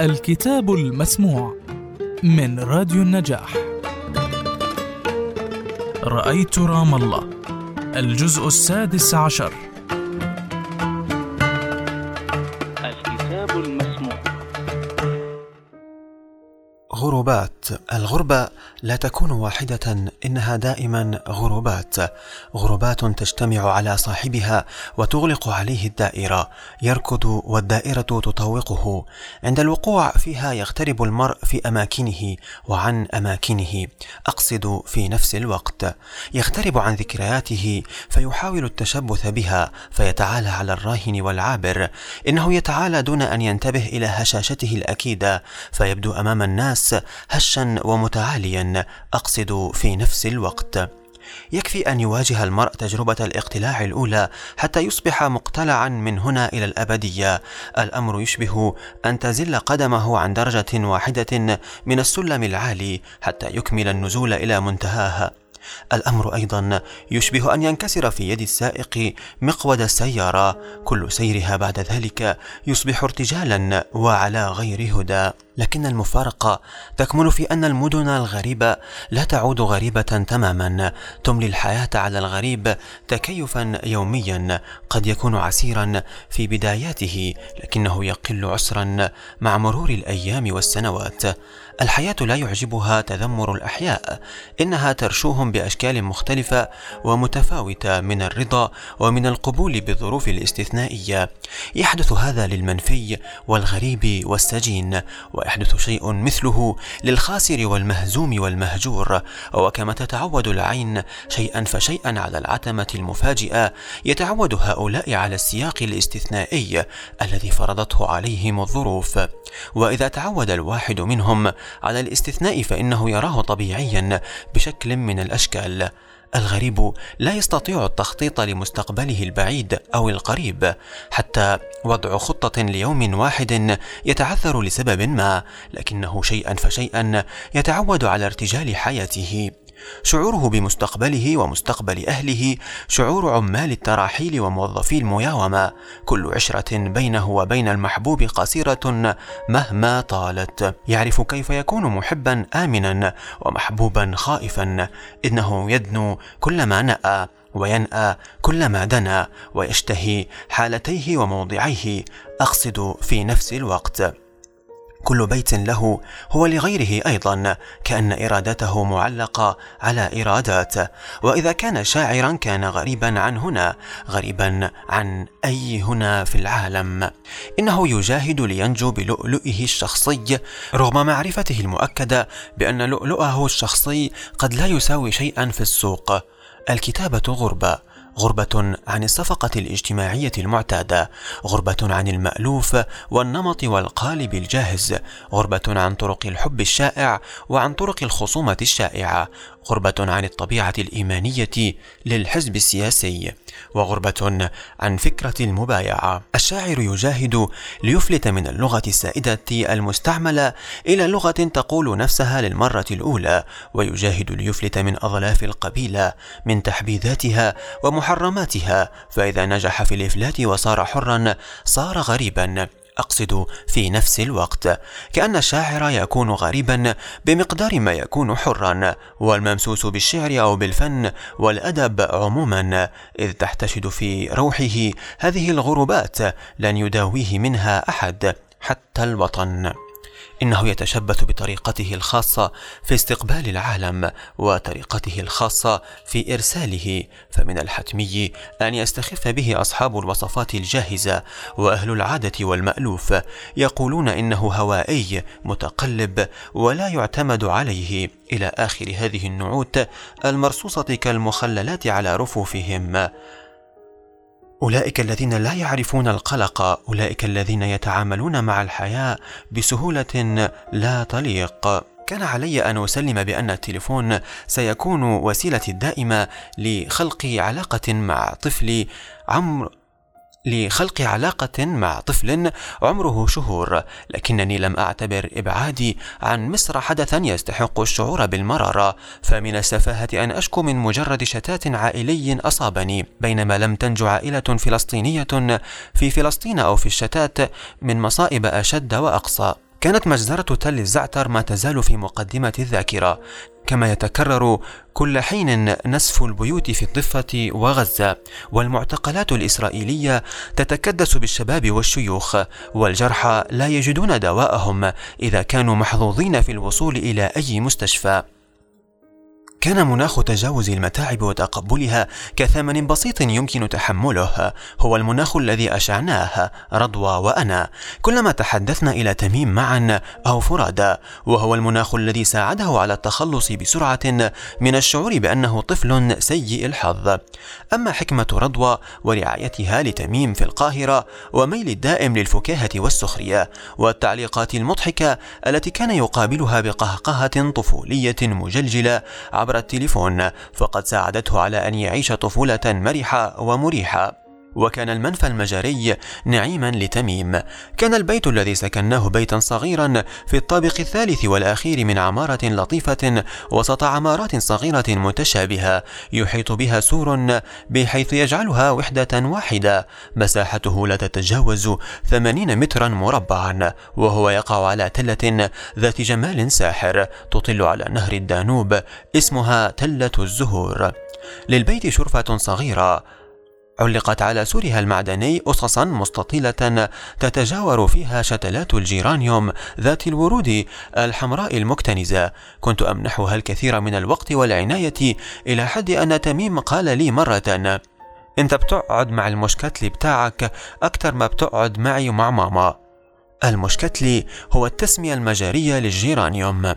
الكتاب المسموع من راديو النجاح. رأيت رام الله الجزء السادس عشر. غروبات الغربة لا تكون واحدة إنها دائما غروبات. غروبات تجتمع على صاحبها وتغلق عليه الدائرة. يركض والدائرة تطوقه. عند الوقوع فيها يغترب المرء في أماكنه وعن أماكنه. أقصد في نفس الوقت. يغترب عن ذكرياته فيحاول التشبث بها فيتعالى على الراهن والعابر. إنه يتعالى دون أن ينتبه إلى هشاشته الأكيدة. فيبدو أمام الناس هشا ومتعاليا أقصد في نفس الوقت. يكفي أن يواجه المرء تجربة الاقتلاع الأولى حتى يصبح مقتلعا من هنا إلى الأبدية. الأمر يشبه أن تزل قدمه عن درجة واحدة من السلم العالي حتى يكمل النزول إلى منتهاه الأمر أيضا يشبه أن ينكسر في يد السائق مقود السيارة. كل سيرها بعد ذلك يصبح ارتجالا وعلى غير هدى. لكن المفارقة تكمن في أن المدن الغريبة لا تعود غريبة تماما. تملي الحياة على الغريب تكيفا يوميا قد يكون عسيرا في بداياته لكنه يقل عسرا مع مرور الأيام والسنوات. الحياة لا يعجبها تذمر الأحياء إنها ترشوهم بأشكال مختلفة ومتفاوتة من الرضا ومن القبول بالظروف الاستثنائية. يحدث هذا للمنفي والغريب والسجين ويحدث شيء مثله للخاسر والمهزوم والمهجور وكما تتعود العين شيئا فشيئا على العتمة المفاجئة يتعود هؤلاء على السياق الاستثنائي الذي فرضته عليهم الظروف. وإذا تعود الواحد منهم على الاستثناء فإنه يراه طبيعيا بشكل من الأشكال. الغريب لا يستطيع التخطيط لمستقبله البعيد أو القريب حتى وضع خطة ليوم واحد يتعثر لسبب ما لكنه شيئا فشيئا يتعود على ارتجال حياته. شعوره بمستقبله ومستقبل أهله شعور عمال التراحيل وموظفي المياومة كل عشرة بينه وبين المحبوب قصيرة مهما طالت. يعرف كيف يكون محبا امنا ومحبوبا خائفا. إنه يدنو كلما نأى وينأى كلما دنا ويشتهي حالتيه وموضعيه. أقصد في نفس الوقت. كل بيت له هو لغيره أيضا كأن إرادته معلقة على إرادات. وإذا كان شاعرا كان غريبا عن هنا غريبا عن أي هنا في العالم. إنه يجاهد لينجو بلؤلؤه الشخصي رغم معرفته المؤكدة بأن لؤلؤه الشخصي قد لا يساوي شيئا في السوق. الكتابة غربة. غربة عن الصفقة الاجتماعية المعتادة، غربة عن المألوف والنمط والقالب الجاهز، غربة عن طرق الحب الشائع وعن طرق الخصومة الشائعة، غربة عن الطبيعة الإيمانية للحزب السياسي، وغربة عن فكرة المبايعة. الشاعر يجاهد ليفلت من اللغة السائدة المستعملة إلى لغة تقول نفسها للمرة الأولى، ويجاهد ليفلت من أظلاف القبيلة، من تحبيذاتها ومحرماتها، فإذا نجح في الإفلات وصار حرا، صار غريبا. أقصد في نفس الوقت كأن الشاعر يكون غريبا بمقدار ما يكون حرا والممسوس بالشعر أو بالفن والأدب عموما إذ تحتشد في روحه هذه الغربات لن يداويه منها أحد حتى الوطن. إنه يتشبث بطريقته الخاصة في استقبال العالم وطريقته الخاصة في إرساله فمن الحتمي أن يستخف به أصحاب الوصفات الجاهزة وأهل العادة والمألوف يقولون إنه هوائي متقلب ولا يعتمد عليه إلى آخر هذه النعوت المرصوصة كالمخللات على رفوفهم. أولئك الذين لا يعرفون القلق أولئك الذين يتعاملون مع الحياة بسهولة لا تليق. كان علي أن أسلم بأن التليفون سيكون وسيلتي الدائمة لخلق علاقة مع طفلي لخلق علاقة مع طفل عمره شهور، لكنني لم أعتبر إبعادي عن مصر حدثا يستحق الشعور بالمرارة، فمن السفاهة أن أشكو من مجرد شتات عائلي أصابني، بينما لم تنج عائلة فلسطينية في فلسطين أو في الشتات من مصائب أشد وأقصى. كانت مجزرة تل الزعتر ما تزال في مقدمة الذاكرة كما يتكرر كل حين نسف البيوت في الضفة وغزة. والمعتقلات الإسرائيلية تتكدس بالشباب والشيوخ والجرحى لا يجدون دواءهم إذا كانوا محظوظين في الوصول إلى أي مستشفى. كان مناخ تجاوز المتاعب وتقبلها كثمن بسيط يمكن تحمله. هو المناخ الذي أشعناه رضوى وأنا. كلما تحدثنا إلى تميم معا أو فرادا وهو المناخ الذي ساعده على التخلص بسرعة من الشعور بأنه طفل سيء الحظ. أما حكمة رضوى ورعايتها لتميم في القاهرة وميل الدائم للفكاهة والسخرية والتعليقات المضحكة التي كان يقابلها بقهقهة طفولية مجلجلة عبر التليفون فقد ساعدته على أن يعيش طفولة مرحة ومريحة. وكان المنفى المجاري نعيما لتميم. كان البيت الذي سكناه بيتا صغيرا في الطابق الثالث والأخير من عمارة لطيفة وسط عمارات صغيرة متشابهة يحيط بها سور بحيث يجعلها وحدة واحدة. مساحته لا تتجاوز 80 مترا مربعا وهو يقع على تلة ذات جمال ساحر تطل على نهر الدانوب اسمها تلة الزهور. للبيت شرفة صغيرة. علقت على سورها المعدني أسسا مستطيلة تتجاور فيها شتلات الجيرانيوم ذات الورود الحمراء المكتنزة. كنت أمنحها الكثير من الوقت والعناية إلى حد أن تميم قال لي مرة أنت بتقعد مع المشكتلي بتاعك أكثر ما بتقعد معي ومع ماما. المشكتلي هو التسمية المجارية للجيرانيوم.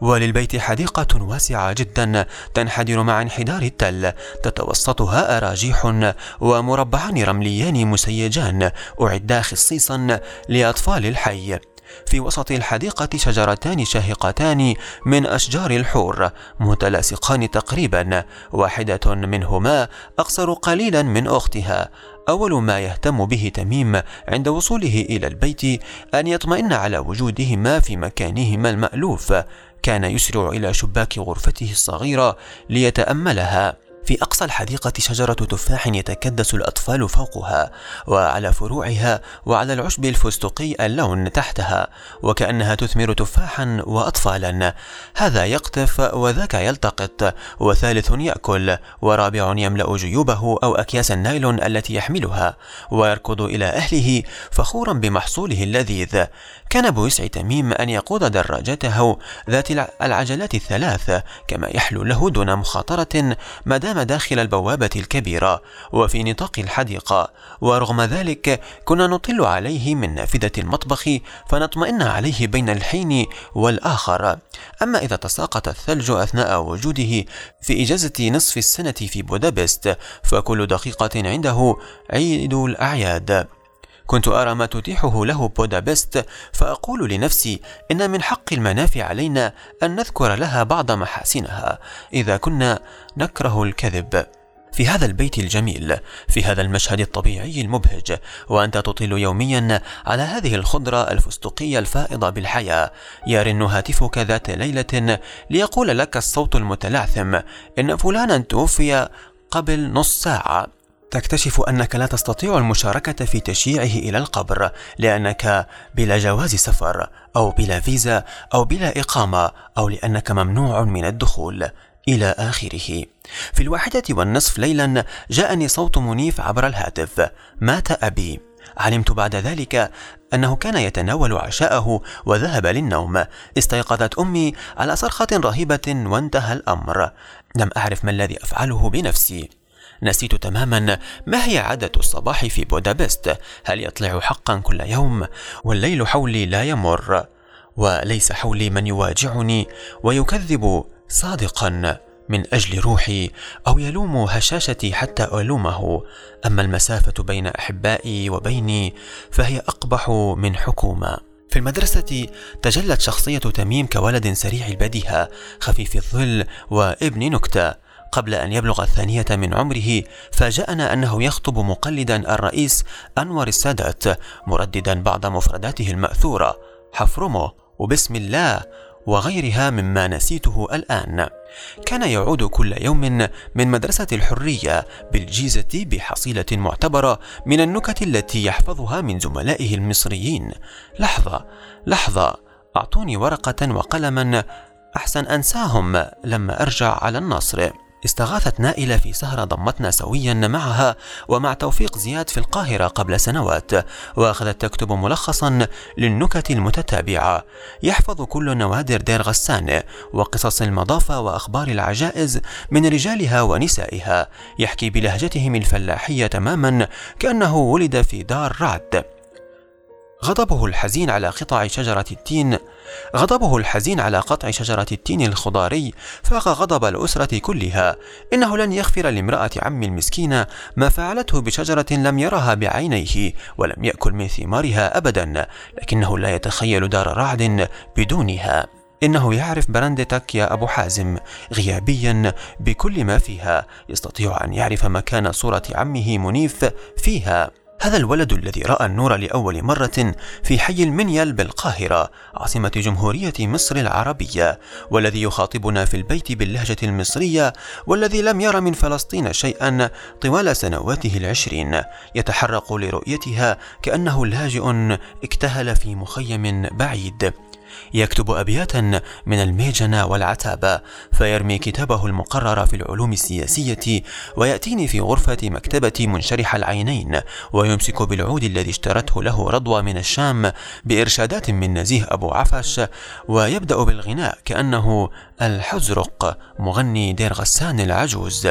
وللبيت حديقة واسعة جدا تنحدر مع انحدار التل تتوسطها أراجيح ومربعان رمليان مسيجان أعدا خصيصا لأطفال الحي. في وسط الحديقة شجرتان شاهقتان من أشجار الحور متلاصقان تقريبا واحدة منهما أقصر قليلا من أختها. أول ما يهتم به تميم عند وصوله إلى البيت أن يطمئن على وجودهما في مكانهما المألوف. كان يسرع إلى شباك غرفته الصغيرة ليتأملها. في أقصى الحديقة شجرة تفاح يتكدس الأطفال فوقها وعلى فروعها وعلى العشب الفستقي اللون تحتها وكأنها تثمر تفاحا وأطفالا. هذا يقطف وذاك يلتقط وثالث يأكل ورابع يملأ جيوبه أو أكياس النايلون التي يحملها ويركض إلى أهله فخورا بمحصوله اللذيذ. كان بوسع تميم أن يقود دراجته ذات العجلات الثلاث كما يحلو له دون مخاطرة ما دام داخل البوابة الكبيرة وفي نطاق الحديقة ورغم ذلك كنا نطل عليه من نافذة المطبخ فنطمئن عليه بين الحين والآخر. أما إذا تساقط الثلج أثناء وجوده في إجازة نصف السنة في بودابست فكل دقيقة عنده عيد الأعياد. كنت أرى ما تتيحه له بودابست فأقول لنفسي إن من حق المنافع علينا أن نذكر لها بعض محاسنها إذا كنا نكره الكذب. في هذا البيت الجميل في هذا المشهد الطبيعي المبهج وأنت تطل يوميا على هذه الخضرة الفستقية الفائضة بالحياة يرن هاتفك ذات ليلة ليقول لك الصوت المتلعثم إن فلانا توفي قبل نص ساعة. تكتشف أنك لا تستطيع المشاركة في تشييعه إلى القبر لأنك بلا جواز سفر أو بلا فيزا أو بلا إقامة أو لأنك ممنوع من الدخول إلى آخره. في الواحدة والنصف ليلا جاءني صوت منيف عبر الهاتف. مات أبي. علمت بعد ذلك أنه كان يتناول عشاءه وذهب للنوم. استيقظت أمي على صرخة رهيبة وانتهى الأمر. لم أعرف ما الذي أفعله بنفسي. نسيت تماما ما هي عادة الصباح في بودابست. هل يطلع حقا كل يوم؟ والليل حولي لا يمر. وليس حولي من يواجعني ويكذب صادقا من أجل روحي أو يلوم هشاشتي حتى ألومه. أما المسافة بين أحبائي وبيني فهي أقبح من حكومة. في المدرسة تجلت شخصية تميم كولد سريع البديهة خفيف الظل وابن نكتة. قبل أن يبلغ الثانية من عمره فاجأنا أنه يخطب مقلدا الرئيس أنور السادات مرددا بعض مفرداته المأثورة حفرمه وبسم الله وغيرها مما نسيته الآن. كان يعود كل يوم من مدرسة الحرية بالجيزة بحصيلة معتبرة من النكت التي يحفظها من زملائه المصريين. لحظة لحظة أعطوني ورقة وقلما أحسن أنساهم لما أرجع على النصر. استغاثت نائلة في سهرة ضمتنا سويا معها ومع توفيق زياد في القاهرة قبل سنوات وأخذت تكتب ملخصا للنكت المتتابعة. يحفظ كل نوادر دير غسان وقصص المضافة وأخبار العجائز من رجالها ونسائها. يحكي بلهجتهم الفلاحية تماما كأنه ولد في دار رعد. غضبه الحزين على قطع شجرة التين غضبه الحزين على قطع شجرة التين الخضاري فاق غضب الأسرة كلها. إنه لن يغفر لامرأة عم المسكينة ما فعلته بشجرة لم يرها بعينيه ولم يأكل من ثمارها أبدا لكنه لا يتخيل دار رعد بدونها. إنه يعرف برندتك يا أبو حازم غيابيا بكل ما فيها يستطيع أن يعرف مكان صورة عمه منيف فيها. هذا الولد الذي رأى النور لأول مرة في حي المنيل بالقاهرة عاصمة جمهورية مصر العربية والذي يخاطبنا في البيت باللهجة المصرية والذي لم ير من فلسطين شيئا طوال سنواته العشرين. يتحرق لرؤيتها كأنه لاجئ اكتهل في مخيم بعيد. يكتب أبياتا من الميجنة والعتابة فيرمي كتابه المقرر في العلوم السياسية ويأتيني في غرفة مكتبة منشرح العينين ويمسك بالعود الذي اشترته له رضوى من الشام بإرشادات من نزيه أبو عفش ويبدأ بالغناء كأنه الحزرق مغني دير غسان العجوز.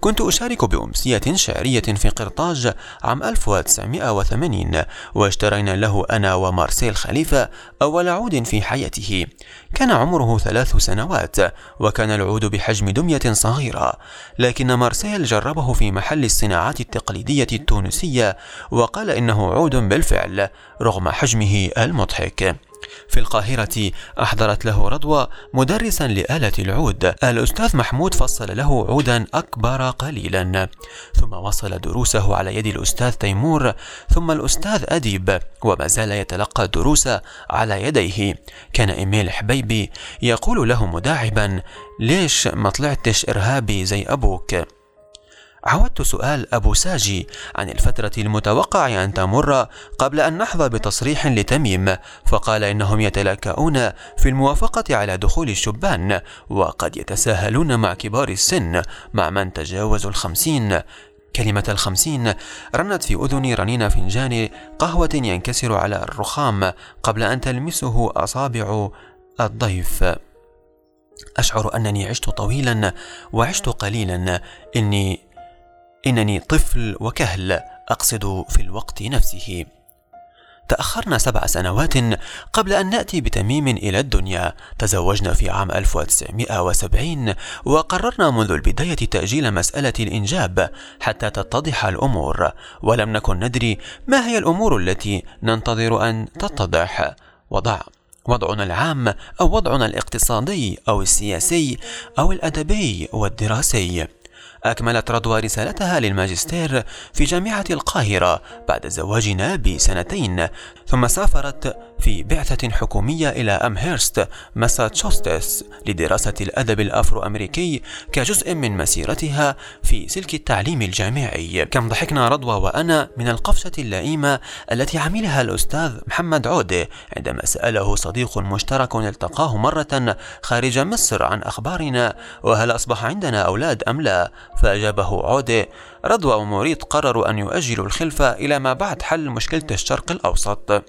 كنت أشارك بأمسية شعرية في قرطاج عام 1980 واشترينا له أنا ومارسيل خليفة أول عود في حياته. كان عمره ثلاث سنوات وكان العود بحجم دمية صغيرة لكن مارسيل جربه في محل الصناعات التقليدية التونسية وقال إنه عود بالفعل رغم حجمه المضحك. في القاهرة أحضرت له رضوى مدرسا لآلة العود. الأستاذ محمود فصل له عودا أكبر قليلا. ثم وصل دروسه على يد الأستاذ تيمور. ثم الأستاذ أديب. وما زال يتلقى الدروس على يديه. كان إيميل حبيبي يقول له مداعبا ليش ما طلعتش إرهابي زي أبوك؟ عودت سؤال أبو ساجي عن الفترة المتوقع أن تمر قبل أن نحظى بتصريح لتميم فقال إنهم يتلاكؤون في الموافقة على دخول الشبان وقد يتساهلون مع كبار السن مع من تجاوزوا الخمسين. كلمة الخمسين رنت في أذني رنين فنجان قهوة ينكسر على الرخام قبل أن تلمسه أصابع الضيف. أشعر أنني عشت طويلا وعشت قليلا إني إنني طفل وكهل أقصد في الوقت نفسه. تأخرنا سبع سنوات قبل أن نأتي بتميم إلى الدنيا. تزوجنا في عام 1970 وقررنا منذ البداية تأجيل مسألة الإنجاب حتى تتضح الأمور. ولم نكن ندري ما هي الأمور التي ننتظر أن تتضح. وضع وضعنا العام أو وضعنا الاقتصادي أو السياسي أو الأدبي والدراسي. أكملت رضوى رسالتها للماجستير في جامعة القاهرة بعد زواجنا بسنتين ثم سافرت في بعثة حكومية إلى أمهيرست ماساتشوستس لدراسة الأدب الأفرو أمريكي كجزء من مسيرتها في سلك التعليم الجامعي. كم ضحكنا رضوى وأنا من القفشة اللئيمة التي عملها الأستاذ محمد عودة عندما سأله صديق مشترك التقاه مرة خارج مصر عن أخبارنا وهل أصبح عندنا أولاد أم لا؟ فأجابه عودة رضوى وموريت قرروا أن يؤجلوا الخلفة إلى ما بعد حل مشكلة الشرق الأوسط.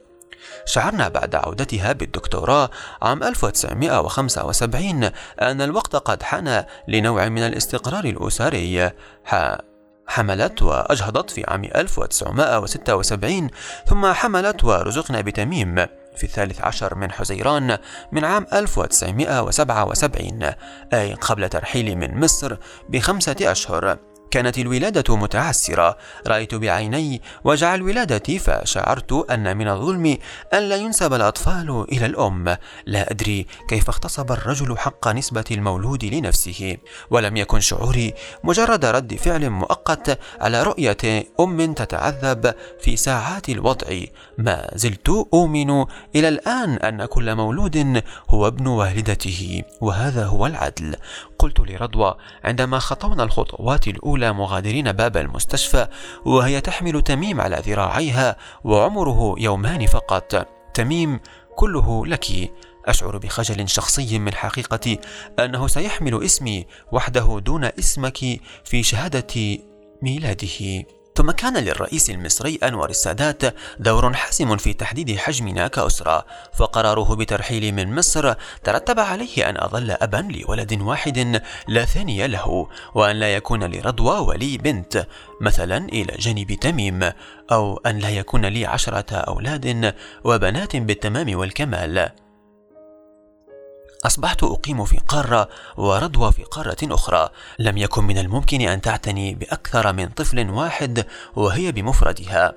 شعرنا بعد عودتها بالدكتوراه عام 1975 أن الوقت قد حان لنوع من الاستقرار الأسري. حملت وأجهضت في عام 1976 ثم حملت ورزقنا بتميم في الثالث عشر من حزيران من عام 1977 أي قبل ترحيلي من مصر بخمسة أشهر. كانت الولادة متعسرة. رأيت بعيني وجع الولادة فشعرت أن من الظلم أن لا ينسب الأطفال إلى الأم. لا أدري كيف اغتصب الرجل حق نسبة المولود لنفسه. ولم يكن شعوري مجرد رد فعل مؤقت على رؤية أم تتعذب في ساعات الوضع. ما زلت أؤمن إلى الآن أن كل مولود هو ابن والدته وهذا هو العدل. قلت لرضوى عندما خطونا الخطوات الأولى مغادرين باب المستشفى وهي تحمل تميم على ذراعيها وعمره يومان فقط. تميم كله لك. أشعر بخجل شخصي من حقيقة أنه سيحمل اسمي وحده دون اسمك في شهادة ميلاده. ثم كان للرئيس المصري أنور السادات دور حاسم في تحديد حجمنا كأسرة فقراره بترحيلي من مصر ترتب عليه أن أظل أبا لولد واحد لا ثاني له وأن لا يكون لرضوى ولي بنت مثلا إلى جانب تميم أو أن لا يكون لي عشرة أولاد وبنات بالتمام والكمال. أصبحت أقيم في قارة ورضوى في قارة أخرى. لم يكن من الممكن أن تعتني بأكثر من طفل واحد وهي بمفردها.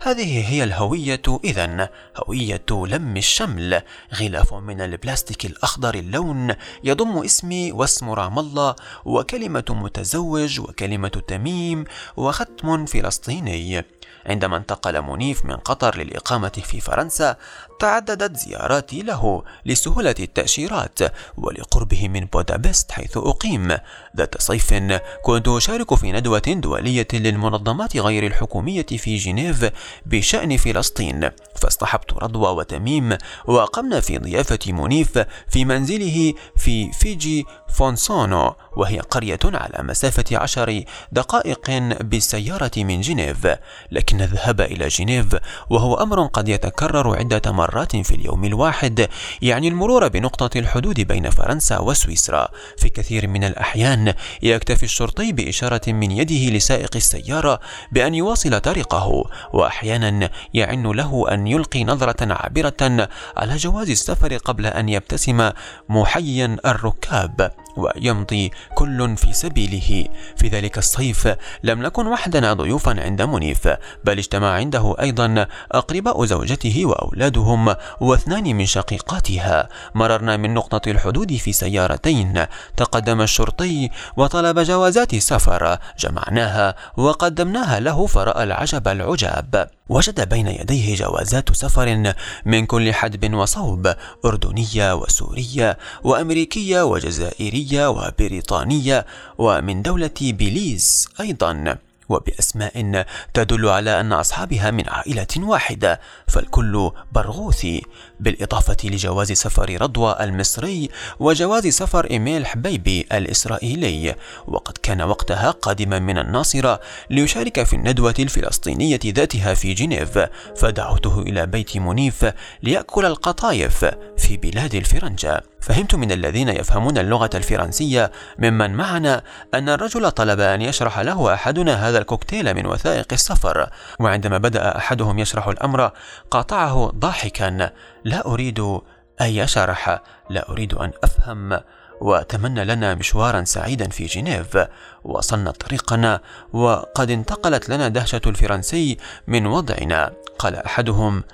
هذه هي الهوية إذا هوية لم الشمل. غلاف من البلاستيك الأخضر اللون يضم اسمي واسم رام الله وكلمة متزوج وكلمة تميم وختم فلسطيني. عندما انتقل منيف من قطر للإقامة في فرنسا تعددت زياراتي له لسهولة التأشيرات ولقربه من بودابست حيث أقيم. ذات صيف كنت أشارك في ندوة دولية للمنظمات غير الحكومية في جنيف بشأن فلسطين فاصطحبت رضوى وتميم وأقمنا في ضيافة منيف في منزله في فيجي فونسونو وهي قرية على مسافة عشر دقائق بالسيارة من جنيف. لكن الذهاب إلى جنيف وهو أمر قد يتكرر عدة مرات في اليوم الواحد يعني المرور بنقطة الحدود بين فرنسا وسويسرا. في كثير من الأحيان يكتفي الشرطي بإشارة من يده لسائق السيارة بأن يواصل طريقه وأحيانا يعن له أن يلقي نظرة عابرة على جواز السفر قبل أن يبتسم محيا الركاب. ويمضي كل في سبيله. في ذلك الصيف لم نكن وحدنا ضيوفا عند منيف بل اجتمع عنده أيضا أقرباء زوجته وأولادهم واثنان من شقيقاتها. مررنا من نقطة الحدود في سيارتين تقدم الشرطي وطلب جوازات سفر جمعناها وقدمناها له فرأى العجب العجاب. وجد بين يديه جوازات سفر من كل حدب وصوب أردنية وسورية وأمريكية وجزائرية وبريطانية ومن دولة بيليز أيضا. وبأسماء تدل على أن أصحابها من عائلة واحدة فالكل برغوثي بالإضافة لجواز سفر رضوى المصري وجواز سفر إيميل حبيبي الإسرائيلي. وقد كان وقتها قادما من الناصرة ليشارك في الندوة الفلسطينية ذاتها في جنيف فدعوته إلى بيت منيف ليأكل القطايف في بلاد الفرنجة. فهمت من الذين يفهمون اللغة الفرنسية ممن معنا أن الرجل طلب أن يشرح له أحدنا هذا الكوكتيل من وثائق السفر وعندما بدأ أحدهم يشرح الأمر قاطعه ضاحكا لا أريد أي شرح لا أريد أن أفهم وتمنى لنا مشوارا سعيدا في جنيف. وصلنا طريقنا وقد انتقلت لنا دهشة الفرنسي من وضعنا. قال أحدهم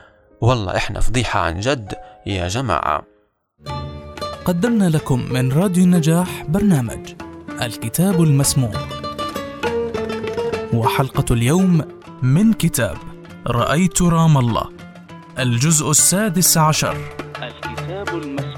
والله إحنا فضيحة عن جد يا جماعة. قدمنا لكم من راديو النجاح برنامج الكتاب المسموع. وحلقة اليوم من كتاب رأيت رام الله الجزء السادس عشر. الكتاب المسموع.